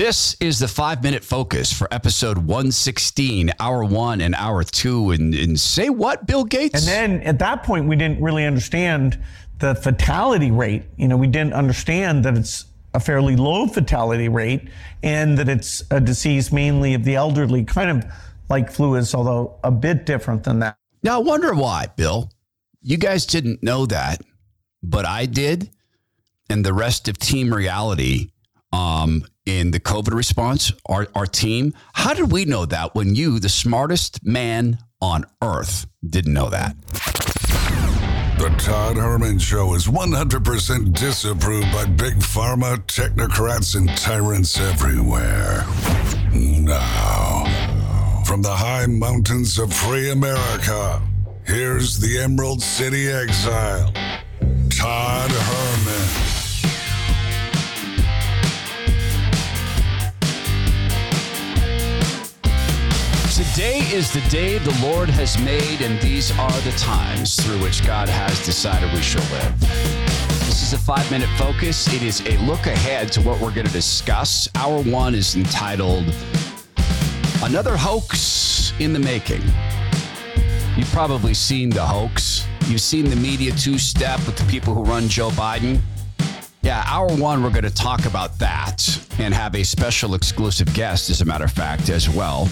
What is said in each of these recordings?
This is the five minute focus for episode 116, hour one and hour two. And, and say what, Bill Gates? And then at that point, we didn't really understand the fatality rate. You know, we didn't understand that it's a fairly low fatality rate and that it's a disease mainly of the elderly, kind of like flu is, although a bit different than that. Now, I wonder why, Bill. You guys didn't know that, but I did. And the rest of Team Reality um, in the COVID response, our, our team, how did we know that when you, the smartest man on earth, didn't know that? The Todd Herman Show is 100% disapproved by big pharma, technocrats, and tyrants everywhere. Now, from the high mountains of free America, here's the Emerald City exile, Todd Herman. Today is the day the Lord has made, and these are the times through which God has decided we shall live. This is a five minute focus. It is a look ahead to what we're going to discuss. Hour one is entitled Another Hoax in the Making. You've probably seen the hoax. You've seen the media two step with the people who run Joe Biden. Yeah, hour one, we're going to talk about that and have a special exclusive guest, as a matter of fact, as well.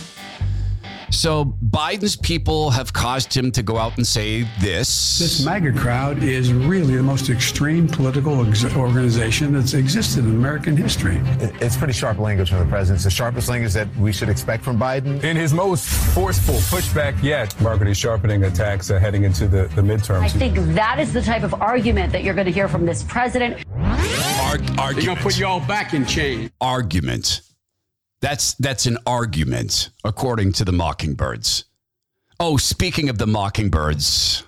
So Biden's people have caused him to go out and say this. This MAGA crowd is really the most extreme political ex- organization that's existed in American history. It's pretty sharp language from the president. It's the sharpest language that we should expect from Biden. In his most forceful pushback yet, Margaret is sharpening attacks uh, heading into the, the midterms. I think that is the type of argument that you're going to hear from this president. Ar- They're going to put you all back in chains. argument. That's that's an argument, according to the Mockingbirds. Oh, speaking of the Mockingbirds,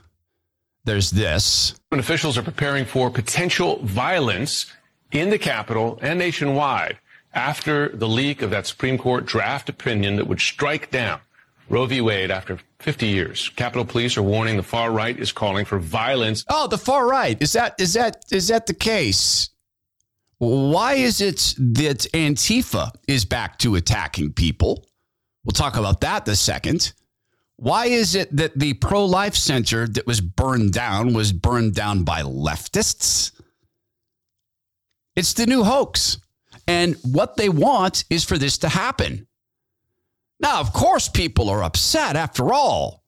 there's this. When officials are preparing for potential violence in the Capitol and nationwide after the leak of that Supreme Court draft opinion that would strike down Roe v. Wade after 50 years. Capitol Police are warning the far right is calling for violence Oh, the far right. Is that is that is that the case? Why is it that Antifa is back to attacking people? We'll talk about that in a second. Why is it that the pro life center that was burned down was burned down by leftists? It's the new hoax. And what they want is for this to happen. Now, of course, people are upset after all.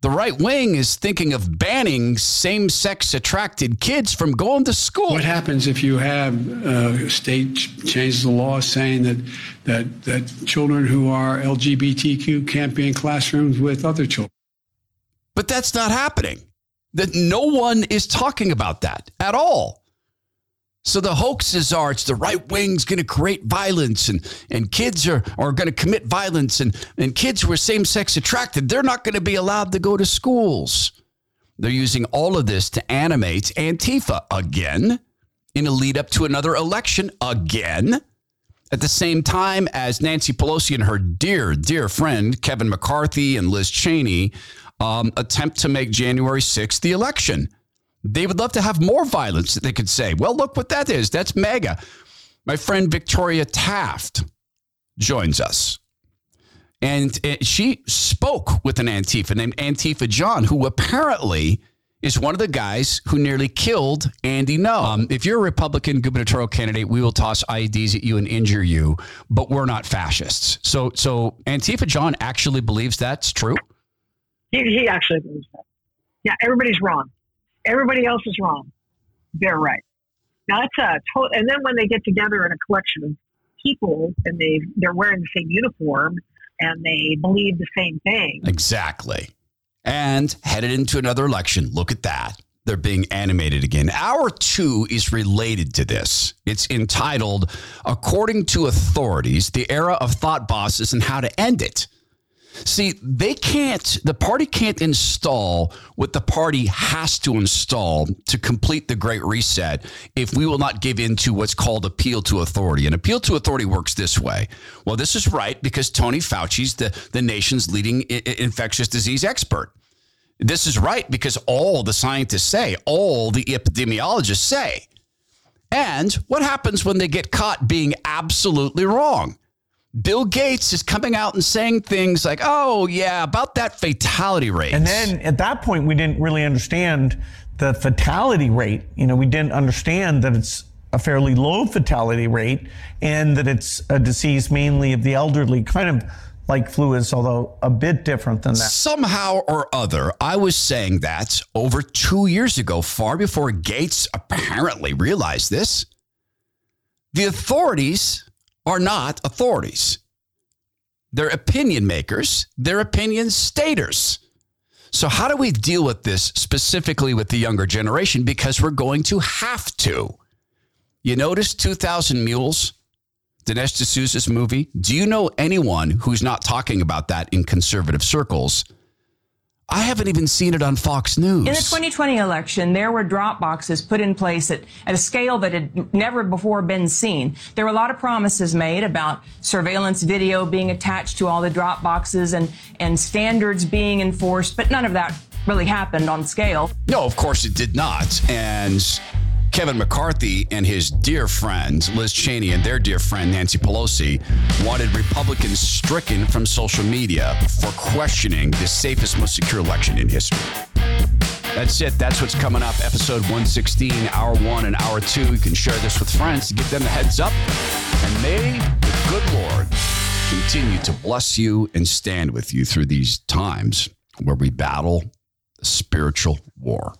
The right wing is thinking of banning same sex attracted kids from going to school. What happens if you have uh, a state ch- changes the law saying that, that, that children who are LGBTQ can't be in classrooms with other children? But that's not happening. That no one is talking about that at all. So the hoaxes are it's the right wing's going to create violence and, and kids are, are going to commit violence and, and kids who are same sex attracted, they're not going to be allowed to go to schools. They're using all of this to animate Antifa again in a lead up to another election again. At the same time as Nancy Pelosi and her dear, dear friend Kevin McCarthy and Liz Cheney um, attempt to make January 6th the election. They would love to have more violence that they could say, well, look what that is. That's MAGA. My friend Victoria Taft joins us. And uh, she spoke with an Antifa named Antifa John, who apparently is one of the guys who nearly killed Andy Ngo. Um, if you're a Republican gubernatorial candidate, we will toss IEDs at you and injure you, but we're not fascists. So, so Antifa John actually believes that's true. He, he actually believes that. Yeah, everybody's wrong. Everybody else is wrong. They're right. Now that's a to- and then when they get together in a collection of people and they they're wearing the same uniform and they believe the same thing. Exactly. And headed into another election. Look at that. They're being animated again. Hour two is related to this. It's entitled, According to Authorities, the Era of Thought Bosses and How to End It. See, they can't, the party can't install what the party has to install to complete the Great Reset if we will not give in to what's called appeal to authority. And appeal to authority works this way. Well, this is right because Tony Fauci's the, the nation's leading I- infectious disease expert. This is right because all the scientists say, all the epidemiologists say. And what happens when they get caught being absolutely wrong? Bill Gates is coming out and saying things like, oh, yeah, about that fatality rate. And then at that point, we didn't really understand the fatality rate. You know, we didn't understand that it's a fairly low fatality rate and that it's a disease mainly of the elderly, kind of like flu is, although a bit different than that. Somehow or other, I was saying that over two years ago, far before Gates apparently realized this. The authorities are not authorities. They're opinion makers, they're opinion staters. So, how do we deal with this specifically with the younger generation? Because we're going to have to. You notice 2000 Mules, Dinesh D'Souza's movie? Do you know anyone who's not talking about that in conservative circles? I haven't even seen it on Fox News. In the 2020 election, there were drop boxes put in place at, at a scale that had never before been seen. There were a lot of promises made about surveillance video being attached to all the drop boxes and, and standards being enforced, but none of that really happened on scale. No, of course it did not. And Kevin McCarthy and his dear friend, Liz Cheney, and their dear friend, Nancy Pelosi, wanted Republicans stricken from social media for questioning the safest, most secure election in history. That's it. That's what's coming up. Episode 116, hour one and hour two. You can share this with friends to give them the heads up. And may the good Lord continue to bless you and stand with you through these times where we battle the spiritual war.